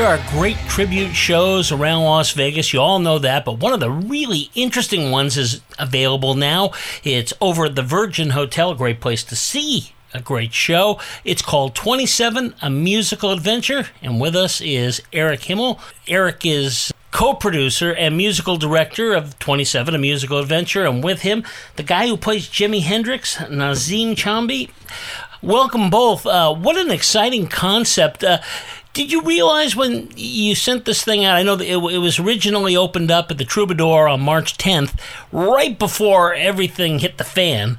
There are great tribute shows around Las Vegas. You all know that, but one of the really interesting ones is available now. It's over at the Virgin Hotel, a great place to see a great show. It's called 27, A Musical Adventure, and with us is Eric Himmel. Eric is co-producer and musical director of 27 a musical adventure and with him the guy who plays jimi hendrix nazim chambi welcome both uh, what an exciting concept uh, did you realize when you sent this thing out? I know it, it, was originally opened up at the Troubadour on March 10th, right before everything hit the fan.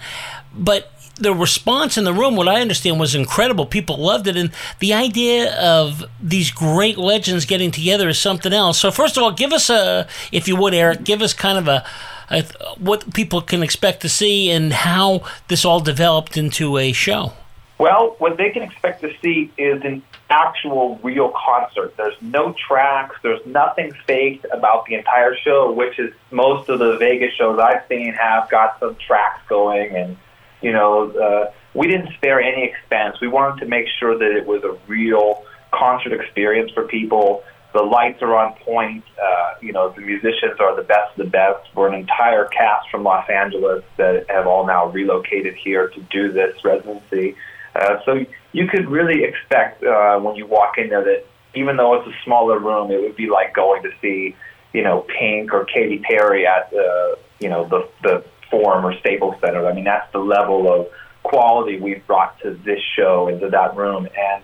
But the response in the room, what I understand, was incredible. People loved it, and the idea of these great legends getting together is something else. So, first of all, give us a, if you would, Eric, give us kind of a, a what people can expect to see and how this all developed into a show. Well, what they can expect to see is an actual real concert. There's no tracks. There's nothing faked about the entire show, which is most of the Vegas shows I've seen have got some tracks going. And, you know, uh, we didn't spare any expense. We wanted to make sure that it was a real concert experience for people. The lights are on point. Uh, you know, the musicians are the best of the best. We're an entire cast from Los Angeles that have all now relocated here to do this residency. Uh, so you could really expect uh, when you walk in there that even though it's a smaller room, it would be like going to see, you know, Pink or Katy Perry at, uh, you know, the the Forum or Staples Center. I mean, that's the level of quality we've brought to this show into that room, and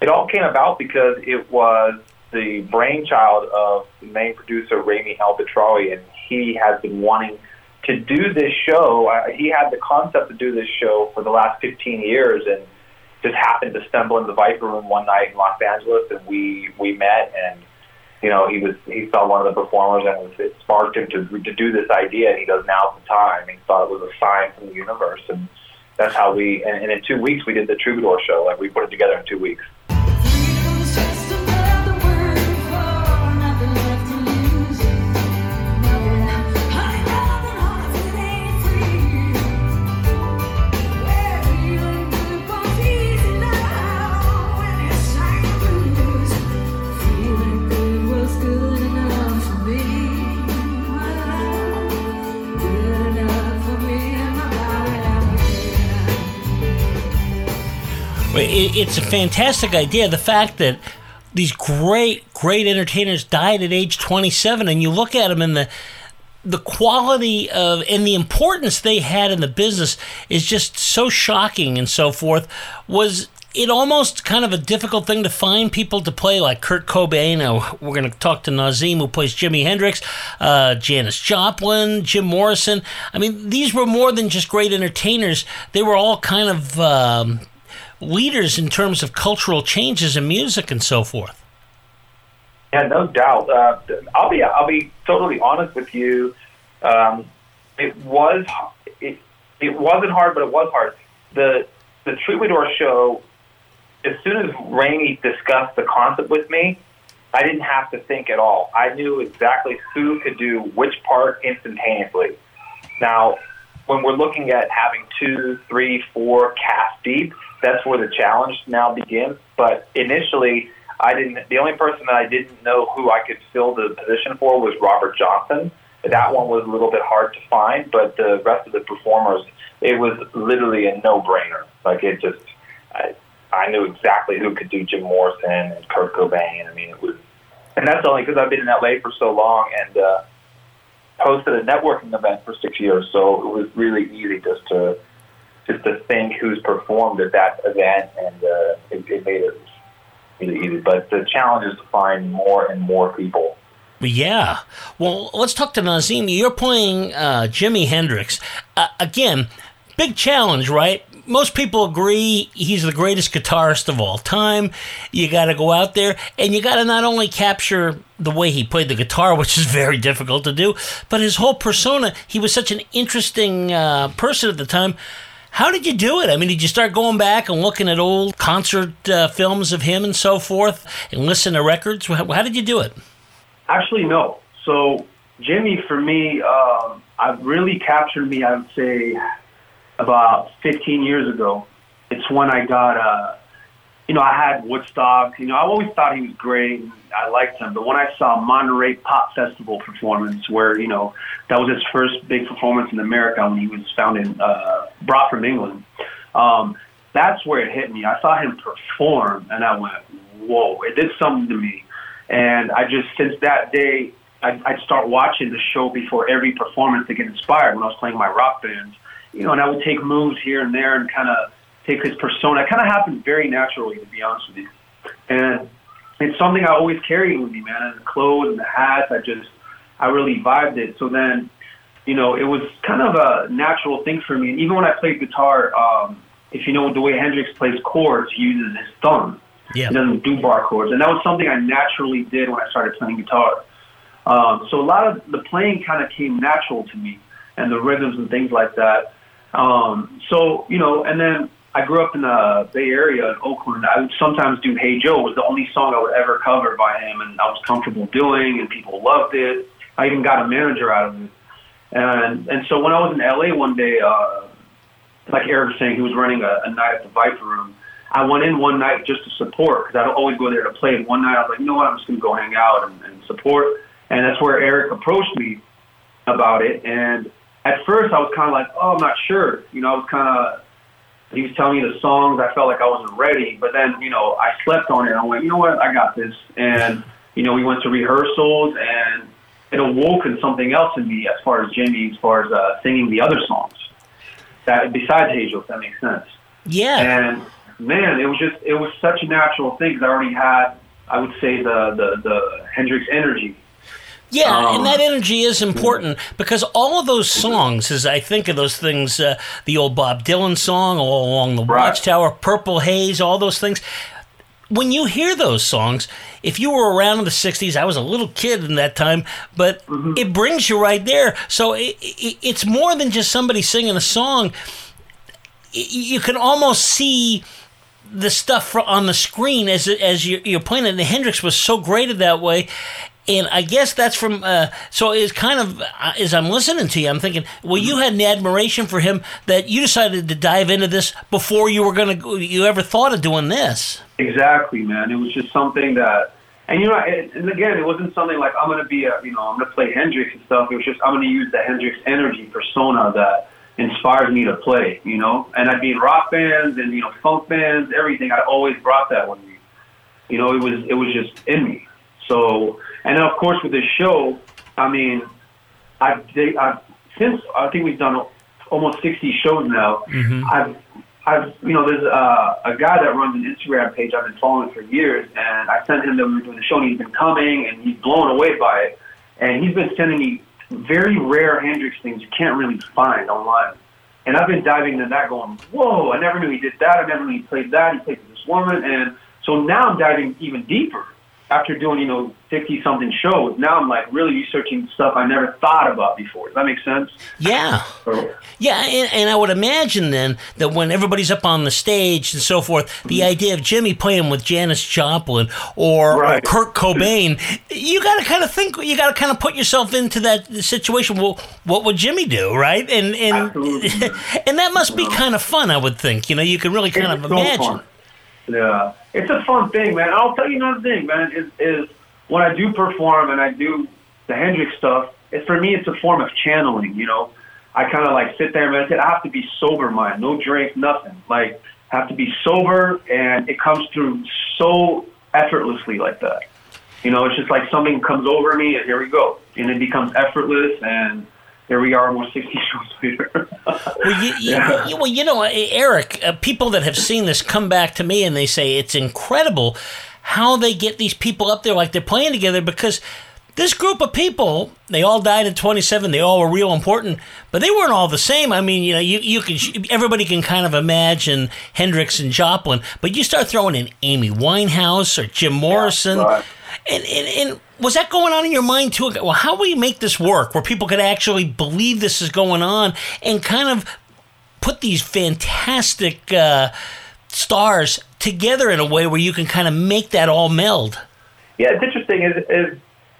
it all came about because it was the brainchild of the main producer Rami El-Batraoui, and he has been wanting to do this show. Uh, he had the concept to do this show for the last 15 years, and just happened to stumble in the Viper Room one night in Los Angeles, and we we met, and you know he was he saw one of the performers, and it, it sparked him to to do this idea, and he goes, "Now's the time." He thought it was a sign from the universe, and that's how we. And, and in two weeks, we did the Troubadour show. Like we put it together in two weeks. It's a fantastic idea. The fact that these great, great entertainers died at age 27, and you look at them and the the quality of and the importance they had in the business is just so shocking and so forth. Was it almost kind of a difficult thing to find people to play like Kurt Cobain. Uh, we're going to talk to Nazim, who plays Jimi Hendrix, uh, Janis Joplin, Jim Morrison. I mean, these were more than just great entertainers. They were all kind of um, leaders in terms of cultural changes in music and so forth. Yeah, no doubt. Uh, I'll be I'll be totally honest with you. Um, it was it, it wasn't hard, but it was hard. The the Troubadour show. As soon as Rami discussed the concept with me, I didn't have to think at all. I knew exactly who could do which part instantaneously. Now, when we're looking at having two, three, four cast deep, that's where the challenge now begins. But initially, I didn't. The only person that I didn't know who I could fill the position for was Robert Johnson. That one was a little bit hard to find, but the rest of the performers, it was literally a no-brainer. Like it just, I, I knew exactly who could do Jim Morrison and Kurt Cobain. I mean, it was, and that's only because I've been in LA for so long, and uh, hosted a networking event for six years, so it was really easy just to just to think who's performed at that event, and uh, it, it made it really easy. But the challenge is to find more and more people. Yeah. Well, let's talk to Nazim. You're playing uh, Jimi Hendrix. Uh, again, big challenge, right? Most people agree he's the greatest guitarist of all time. You got to go out there and you got to not only capture the way he played the guitar, which is very difficult to do, but his whole persona. He was such an interesting uh, person at the time. How did you do it? I mean, did you start going back and looking at old concert uh, films of him and so forth and listen to records? How, how did you do it? Actually, no. So Jimi, for me, um, I've really captured me. I would say about 15 years ago. It's when I got, uh, you know, I had Woodstock. You know, I always thought he was great. I liked him, but when I saw Monterey Pop Festival performance, where you know that was his first big performance in America when he was found in, uh, brought from England. Um, that's where it hit me. I saw him perform, and I went, "Whoa!" It did something to me. And I just, since that day, I'd, I'd start watching the show before every performance to get inspired when I was playing my rock bands. You know, and I would take moves here and there and kind of take his persona. It kind of happened very naturally, to be honest with you. And it's something I always carry with me, man. And the clothes and the hats, I just, I really vibed it. So then, you know, it was kind of a natural thing for me. And even when I played guitar, um, if you know the way Hendrix plays chords, he uses his thumb. Yeah. He doesn't do bar chords. And that was something I naturally did when I started playing guitar. Um, so a lot of the playing kind of came natural to me and the rhythms and things like that. Um, so, you know, and then I grew up in the Bay Area in Oakland. I would sometimes do Hey Joe. Was the only song I would ever cover by him, and I was comfortable doing, and people loved it. I even got a manager out of it. And and so when I was in LA one day, uh, like Eric was saying, he was running a, a night at the Viper Room. I went in one night just to support because I don't always go there to play. And one night I was like, you know what, I'm just going to go hang out and, and support. And that's where Eric approached me about it. And at first I was kind of like, oh, I'm not sure. You know, I was kind of, he was telling me the songs. I felt like I wasn't ready. But then, you know, I slept on it. I went, you know what, I got this. And, you know, we went to rehearsals and it awoken something else in me as far as Jimi, as far as uh, singing the other songs. That besides Hazel, if that makes sense. Yeah. And man, it was just it was such a natural thing because I already had, I would say, the the the Hendrix energy. Yeah, Um, and that energy is important because all of those songs, as I think of those things, uh, the old Bob Dylan song, All Along the Right. Watchtower, Purple Haze, all those things. When you hear those songs, if you were around in the 60s, I was a little kid in that time, but it brings you right there. So it, it, it's more than just somebody singing a song. You can almost see the stuff on the screen as as you're, you're playing it. And Hendrix was so great at that way. And I guess that's from. Uh, so it's kind of uh, as I'm listening to you, I'm thinking, well, you had an admiration for him that you decided to dive into this before you were gonna. You ever thought of doing this? Exactly, man. It was just something that, and you know, and again, it wasn't something like I'm gonna be a, you know, I'm gonna play Hendrix and stuff. It was just I'm gonna use the Hendrix energy persona that inspires me to play, you know. And I'd be in rock bands and you know funk bands, everything. I always brought that with me. You know, it was it was just in me. So, and then of course with this show, I mean, I've, they, I've since I think we've done almost 60 shows now. I've I've you know there's uh, a guy that runs an Instagram page I've been following for years, and I sent him that we were doing the show, and he's been coming, and he's blown away by it, and he's been sending me very rare Hendrix things you can't really find online, and I've been diving into that, going, whoa, I never knew he did that, I never knew he played that, he played with this woman, and so now I'm diving even deeper. After doing, you know, 50 something shows, now I'm like really researching stuff I never thought about before. Does that make sense? Yeah. Or- Yeah, and, and I would imagine then that when everybody's up on the stage and so forth, the mm-hmm. idea of Jimi playing with Janis Joplin or, or Right. Kurt Cobain, you got to kind of think, you got to kind of put yourself into that situation. Well, what would Jimi do, right? And and Absolutely. and that must be kind of fun, I would think. You know, you can really kind of so imagine. fun. Yeah, it's a fun thing, man. I'll tell you another thing, man. Is is when I do perform and I do the Hendrix stuff. It's for me, it's a form of channeling. You know, I kind of like sit there and meditate. I have to be sober, mind, no drink, nothing. Like, have to be sober, and it comes through so effortlessly like that. You know, it's just like something comes over me, and here we go, and it becomes effortless, and here we are, almost 60 shows later. well, you, Yeah. you, well, you know, Eric, uh, people that have seen this come back to me and they say it's incredible how they get these people up there like they're playing together because this group of people, they all died at 27. They all were real important, but they weren't all the same. I mean, you know, you, you can everybody can kind of imagine Hendrix and Joplin, but you start throwing in Amy Winehouse or Jim Morrison. right. And, and, and was that going on in your mind too? Well, how do we make this work where people could actually believe this is going on and kind of put these fantastic uh, stars together in a way where you can kind of make that all meld? Yeah, it's interesting. Is, is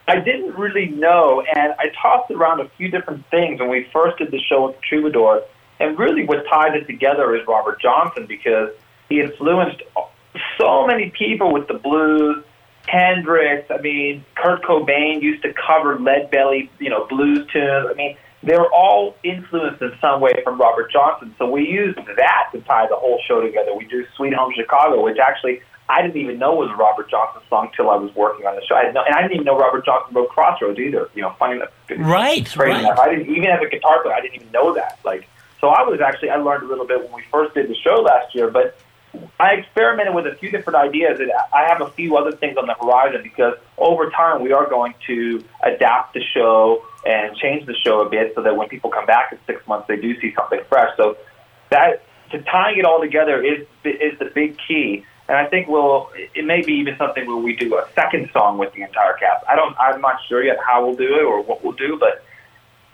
I didn't really know, and I tossed around a few different things when we first did the show with Troubadour. And really, what tied it together is Robert Johnson because he influenced so many people with the blues. Hendrix, I mean, Kurt Cobain used to cover Lead Belly, you know, blues tunes. I mean, they were all influenced in some way from Robert Johnson. So we used that to tie the whole show together. We do Sweet Home Chicago, which actually I didn't even know was a Robert Johnson song till I was working on the show. I didn't know, and I didn't even know Robert Johnson wrote Crossroads either. You know, funny enough. Right, Crazy right. enough. I didn't even as a guitar player. I didn't even know that. Like, so I was actually I learned a little bit when we first did the show last year, but I experimented with a few different ideas, and I have a few other things on the horizon because over time we are going to adapt the show and change the show a bit so that when people come back in six months, they do see something fresh. So that to tying it all together is is the big key. And I think we'll it may be even something where we do a second song with the entire cast. I don't I'm not sure yet how we'll do it or what we'll do, but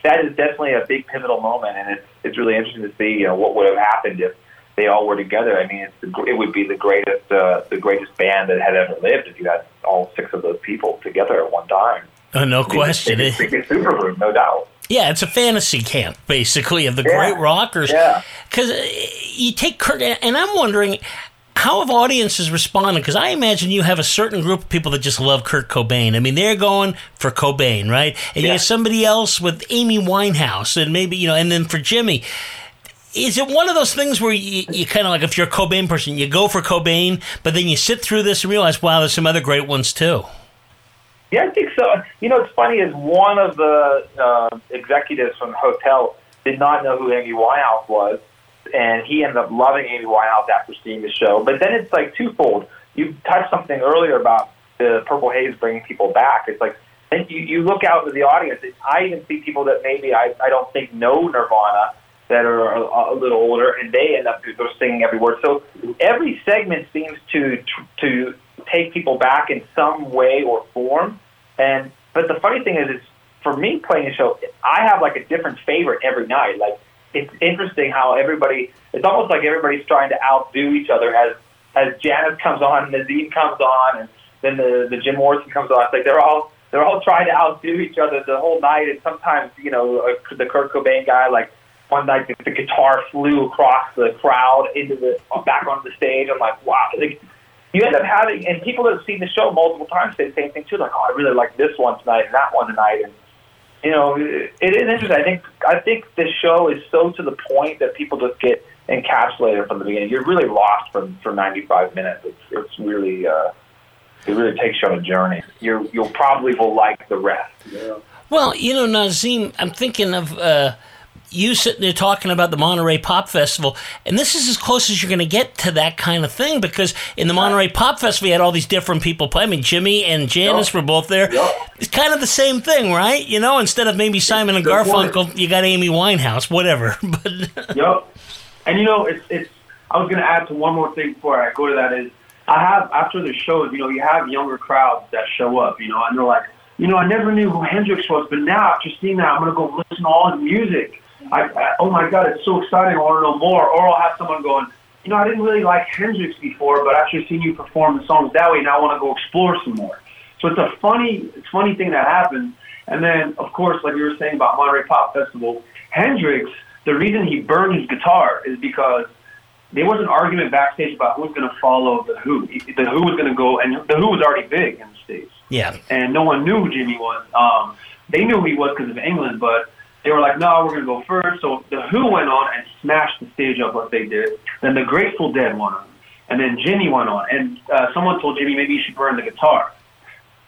that is definitely a big pivotal moment, and it's it's really interesting to see you know what would have happened if they all were together. I mean, it's the, it would be the greatest uh, the greatest band that had ever lived if you had all six of those people together at one time. Uh, no question. It's a super group, no doubt. Yeah, it's a fantasy camp, basically, of the Yeah. great rockers. Yeah. Because you take Kurt, and I'm wondering how have audiences responded? Because I imagine you have a certain group of people that just love Kurt Cobain. I mean, they're going for Cobain, right? And you have somebody else with Amy Winehouse, and maybe you know, and then for Jimi. Is it one of those things where you, you kind of like, if you're a Cobain person, you go for Cobain, but then you sit through this and realize, wow, there's some other great ones too? Yeah, I think so. You know, it's funny is one of the uh, executives from the hotel did not know who Amy Winehouse was, and he ended up loving Amy Winehouse after seeing the show. But then it's like twofold. You touched something earlier about the Purple Haze bringing people back. It's like then you, you look out to the audience. And I even see people that maybe I, I don't think know Nirvana that are a, a little older, and they end up they're singing every word. So every segment seems to to take people back in some way or form. And but the funny thing is, is for me playing a show, I have like a different favorite every night. Like it's interesting how everybody. It's almost like everybody's trying to outdo each other as as Janis comes on, Nazim comes on, and then the the Jim Morrison comes on. It's like they're all they're all trying to outdo each other the whole night. And sometimes you know uh, the Kurt Cobain guy like one night the, guitar flew across the crowd into the back onto the stage. I'm like, wow. Like, you end up having, and people that have seen the show multiple times say the same thing too. Like, oh, I really like this one tonight and that one tonight. And you know, it, is interesting. I think I think this show is so to the point that people just get encapsulated from the beginning. You're really lost for for 95 minutes. It's it's really uh, it really takes you on a journey. You you'll probably will like the rest. Well, you know, Nazim, I'm thinking of uh, you sitting there talking about the Monterey Pop Festival, and this is as close as you're going to get to that kind of thing because in the Monterey Pop Festival, we had all these different people play. I mean, Jimi and Janis were both there. It's kind of the same thing, right? You know, instead of maybe Simon and Good point. Garfunkel, you got Amy Winehouse, whatever. But Yep. And you know, it's it's. I was going to add to one more thing before I go to that is I have after the shows, you know, you have younger crowds that show up, you know, and they're like, you know, I never knew who Hendrix was, but now after seeing that, I'm going to go listen to all his music. I, I oh my god, it's so exciting! I want to know more. Or I'll have someone going, you know, I didn't really like Hendrix before, but after seeing you perform the songs that way, now I want to go explore some more. So it's a funny, it's a funny thing that happens. And then, of course, like you were saying about Monterey Pop Festival, Hendrix, the reason he burned his guitar is because there was an argument backstage about who was going to follow the Who. The Who was going to go, and the Who was already big in the states, yeah, and no one knew who Jimi was. Um, they knew who he was because of England, but they were like, "No, we're going to go first. So the Who went on and smashed the stage up like they did. Then the Grateful Dead went on, and then Jimi went on, and uh, someone told Jimi maybe you should burn the guitar.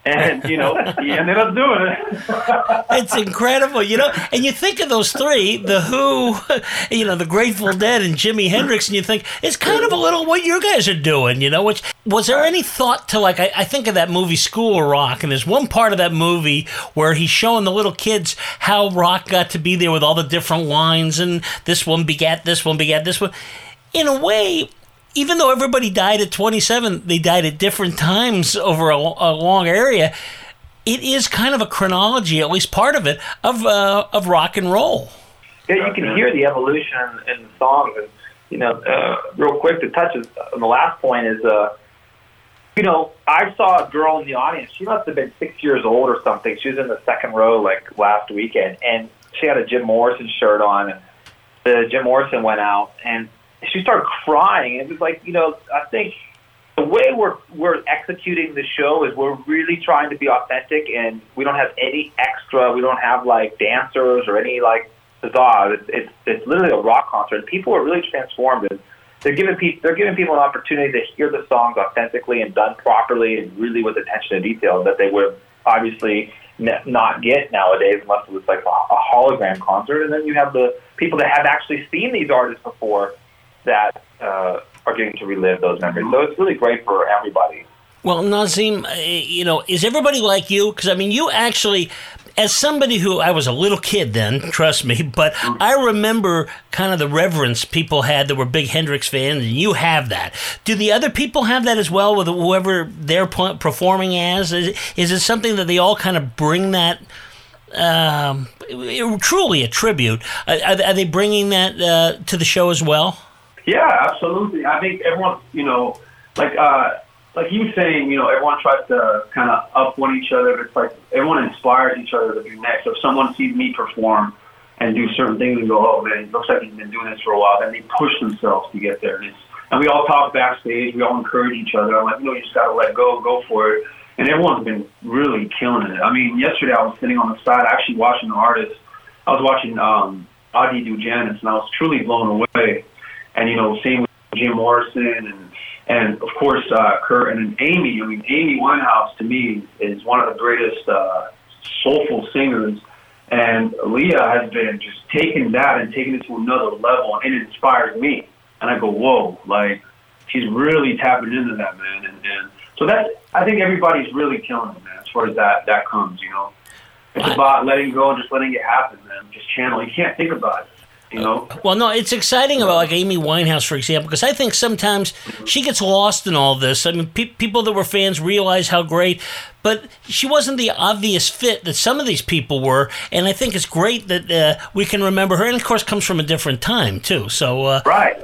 And you know he ended up doing it. it's incredible, you know. And you think of those three, the Who, you know, the Grateful Dead, and Jimi Hendrix, and you think it's kind of a little what you guys are doing, you know. Which was there any thought to like? I, I think of that movie School Rock, and there's one part of that movie where he's showing the little kids how rock got to be there with all the different lines, and this one begat this one begat this one. In a way, even though everybody died at 27, they died at different times over a, a long area. It is kind of a chronology, at least part of it, of uh, of rock and roll. Yeah, you can hear the evolution in the songs, and you know, uh, real quick to touch on the last point is, uh, you know, I saw a girl in the audience. She must have been six years old or something. She was in the second row like last weekend, and she had a Jim Morrison shirt on, and the Jim Morrison went out, and she started crying. And it was like, you know, I think the way we're we're executing the show is we're really trying to be authentic, and we don't have any extra. We don't have like dancers or any like bizarre. It's it's, it's literally a rock concert. And people are really transformed, and they're giving people they're giving people an opportunity to hear the songs authentically and done properly, and really with attention to detail that they would obviously not get nowadays unless it was like a, a hologram concert. And then you have the people that have actually seen these artists before that uh, are getting to relive those memories. So it's really great for everybody. Well, Nazim, uh, you know, is everybody like you? Because I mean, you actually, as somebody who I was a little kid then, trust me, but I remember kind of the reverence people had that were big Hendrix fans, and you have that. Do the other people have that as well with whoever they're performing as? Is, is it something that they all kind of bring that? Um, truly a tribute. Are, are they bringing that uh, to the show as well? Yeah, absolutely. I think everyone, you know, like uh, like you saying, you know, everyone tries to kind of up one each other. It's like everyone inspires each other to be next. If someone sees me perform and do certain things and go, oh man, it looks like he's been doing this for a while, then they push themselves to get there. And, it's, and we all talk backstage. We all encourage each other. I'm like, you know, you just gotta let go, go for it. And everyone's been really killing it. I mean, yesterday I was sitting on the side, actually watching the artist. I was watching um, Adi do Janis, and I was truly blown away and you know, same with Jim Morrison and and of course uh, Kurt and Amy. I mean, Amy Winehouse to me is one of the greatest uh, soulful singers, and Leah has been just taking that and taking it to another level, and it inspires me. And I go, whoa, like she's really tapping into that man, and, and so that I think everybody's really killing it, man. As far as that that comes, you know, it's about letting go and just letting it happen, man. Just channel. You can't think about it you know. Well, no, it's exciting about like Amy Winehouse, for example, because I think sometimes she gets lost in all this. I mean, pe- people that were fans realize how great, but she wasn't the obvious fit that some of these people were. And I think it's great that uh, we can remember her, and of course, comes from a different time too. So, uh, right.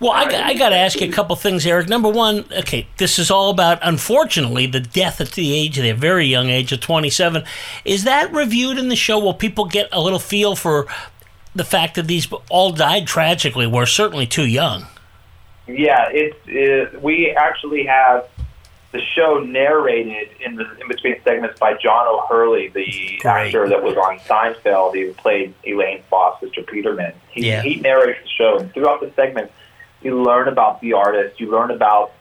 Well, I, I got to ask you a couple things, Eric. Number one, okay, this is all about, unfortunately, the death at the age, the very young age of 27. Is that reviewed in the show? Will people get a little feel for the fact that these all died tragically were certainly too young. Yeah, it's it, we actually have the show narrated in the in between segments by John O'Hurley, the Great. actor that was on Seinfeld. He played Elaine's boss, Mr. Peterman. He, yeah. he narrates the show, and throughout the segment, you learn about the artist. You learn about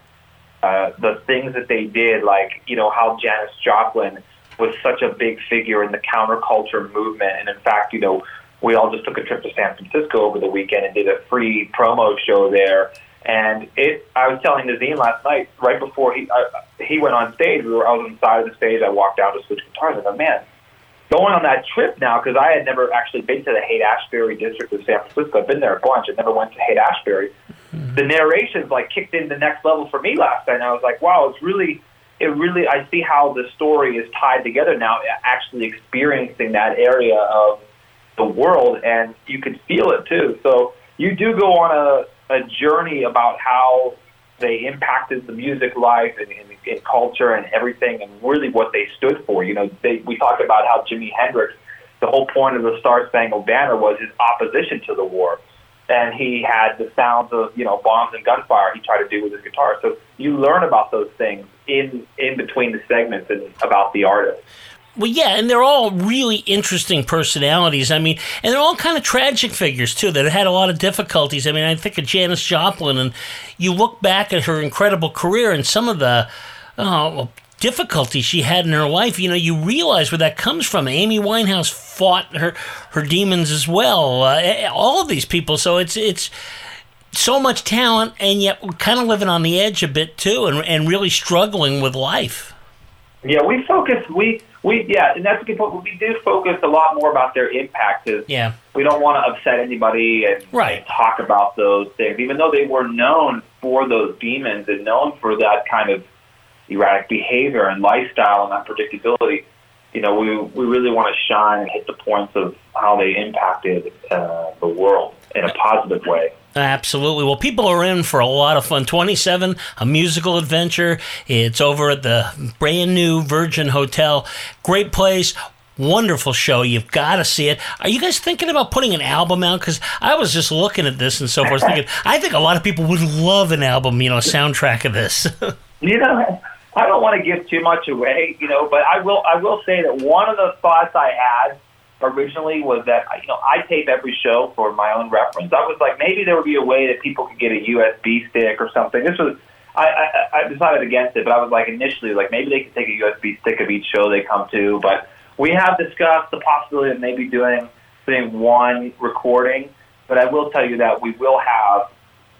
uh, the things that they did, like you know how Janis Joplin was such a big figure in the counterculture movement, and in fact, you know we all just took a trip to San Francisco over the weekend and did a free promo show there. And it, I was telling Nazim last night, right before he uh, he went on stage, we were I was on the side of the stage. I walked down to switch guitars. I go, man, going on that trip now because I had never actually been to the Haight Ashbury district of San Francisco. I've been there a bunch. I never went to Haight Ashbury. Mm-hmm. The narrations like kicked in the next level for me last night. And I was like, wow, it's really, it really. I see how the story is tied together now. Actually experiencing that area of the world, and you can feel it too. So you do go on a, a journey about how they impacted the music life and, and, and culture and everything, and really what they stood for. You know, they, we talked about how Jimi Hendrix, the whole point of the Star Spangled Banner was his opposition to the war. And he had the sounds of you know bombs and gunfire. He tried to do with his guitar. So you learn about those things in in between the segments and about the artist. Well, yeah, and they're all really interesting personalities. I mean, and they're all kind of tragic figures too that had a lot of difficulties. I mean, I think of Janis Joplin, and you look back at her incredible career and some of the, oh, difficulty she had in her life, you know, you realize where that comes from. Amy Winehouse fought her her demons as well. Uh, all of these people. So it's it's so much talent, and yet we're kind of living on the edge a bit too, and and really struggling with life. Yeah, we focus. We we yeah, and that's a good point. We do focus a lot more about their impact. Is Yeah. we don't want to upset anybody and, Right. talk about those things, even though they were known for those demons and known for that kind of erratic behavior and lifestyle and unpredictability. You know, we we really want to shine and hit the points of how they impacted uh, the world in a positive way. Absolutely. Well, people are in for a lot of fun. 27, a musical adventure. It's over at the brand new Virgin Hotel. Great place. Wonderful show. You've got to see it. Are you guys thinking about putting an album out? Because I was just looking at this and so forth, thinking, I think a lot of people would love an album, you know, a soundtrack of this. You know, I don't want to give too much away, you know, but I will. I will say that one of the thoughts I had originally was that you know I tape every show for my own reference. I was like, maybe there would be a way that people could get a USB stick or something. This was. I, I, I decided against it, but I was like initially like maybe they could take a USB stick of each show they come to. But we have discussed the possibility of maybe doing doing one recording. But I will tell you that we will have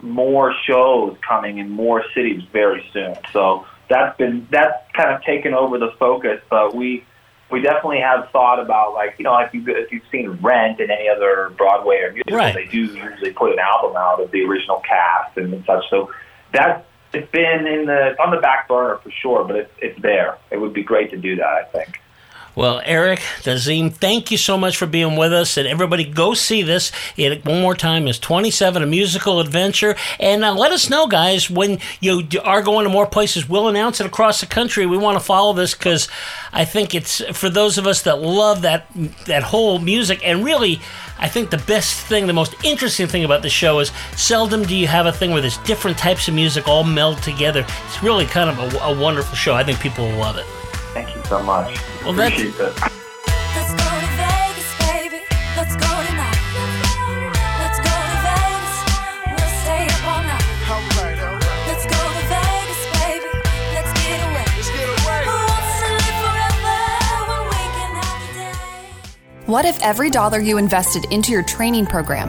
more shows coming in more cities very soon. So that's been that's kind of taken over the focus. But we we definitely have thought about like you know if you if you've seen Rent and any other Broadway or musical, Right. they do usually put an album out of the original cast and such. So that's it's been in the it's on the back burner for sure, but it's it's there. It would be great to do that. I think. Well, Eric, Nazim, thank you so much for being with us. And everybody, go see this. It, one more time, is 27, a musical adventure. And uh, let us know, guys, when you are going to more places. We'll announce it across the country. We want to follow this because I think it's for those of us that love that that whole music. And really, I think the best thing, the most interesting thing about the show is seldom do you have a thing where there's different types of music all meld together. It's really kind of a, a wonderful show. I think people will love it. Thank you so much. Well, that's- Appreciate that. Let's go to Vegas, baby. Let's go tonight. Let's go to Vegas. We'll stay up all night. Alright, alright. Let's go to Vegas, baby. Let's get away. Let's get away. Who wants to live forever when we can have the day? What if every dollar you invested into your training program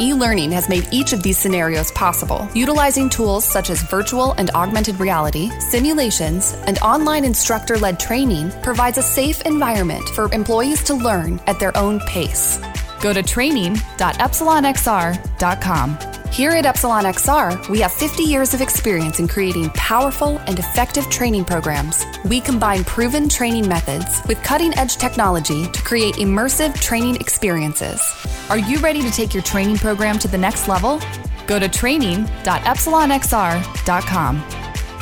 E learning has made each of these scenarios possible, utilizing tools such as virtual and augmented reality, simulations, and online instructor led training provides a safe environment for employees to learn at their own pace. Go to training.epsilonxr.com. Here at Epsilon XR, we have 50 years of experience in creating powerful and effective training programs. We combine proven training methods with cutting edge technology to create immersive training experiences. Are you ready to take your training program to the next level? Go to training.epsilonxr.com.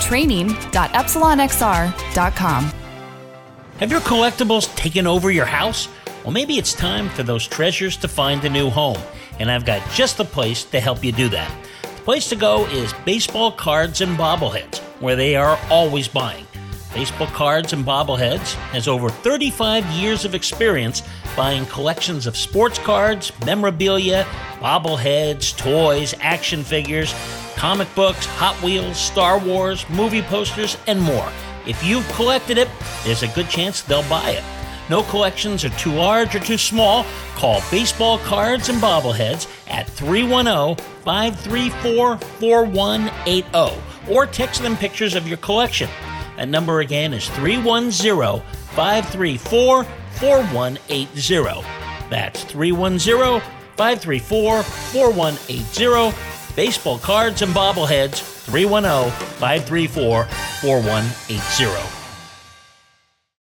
Training.epsilonxr.com. Have your collectibles taken over your house? Well, maybe it's time for those treasures to find a new home, and I've got just the place to help you do that. The place to go is Baseball Cards and Bobbleheads, where they are always buying. Baseball Cards and Bobbleheads has over 35 years of experience buying collections of sports cards, memorabilia, bobbleheads, toys, action figures, comic books, Hot Wheels, Star Wars, movie posters, and more. If you've collected it, there's a good chance they'll buy it. No collections are too large or too small. Call Baseball Cards and Bobbleheads at 310 534 4180 or text them pictures of your collection. That number again is 310 534 4180. That's 310 534 4180. Baseball Cards and Bobbleheads 310 534 4180.